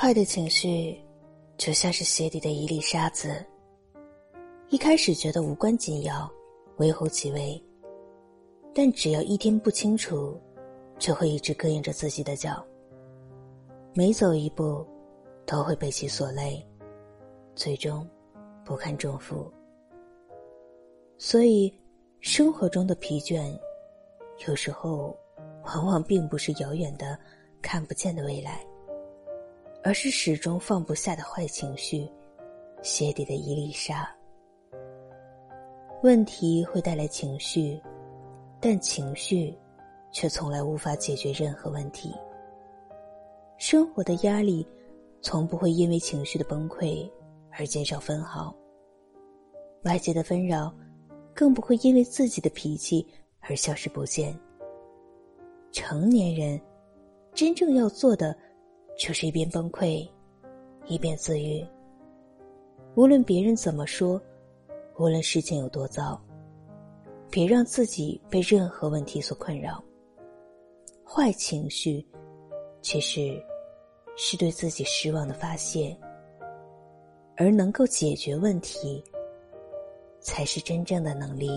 坏的情绪，就像是鞋底的一粒沙子。一开始觉得无关紧要，微乎其微，但只要一天不清除，就会一直膈应着自己的脚。每走一步，都会被其所累，最终不堪重负。所以，生活中的疲倦，有时候往往并不是遥远的、看不见的未来。而是始终放不下的坏情绪，鞋底的一粒沙。问题会带来情绪，但情绪却从来无法解决任何问题。生活的压力从不会因为情绪的崩溃而减少分毫，外界的纷扰更不会因为自己的脾气而消失不见。成年人真正要做的。就是一边崩溃，一边自愈。无论别人怎么说，无论事情有多糟，别让自己被任何问题所困扰。坏情绪，其实是对自己失望的发泄，而能够解决问题，才是真正的能力。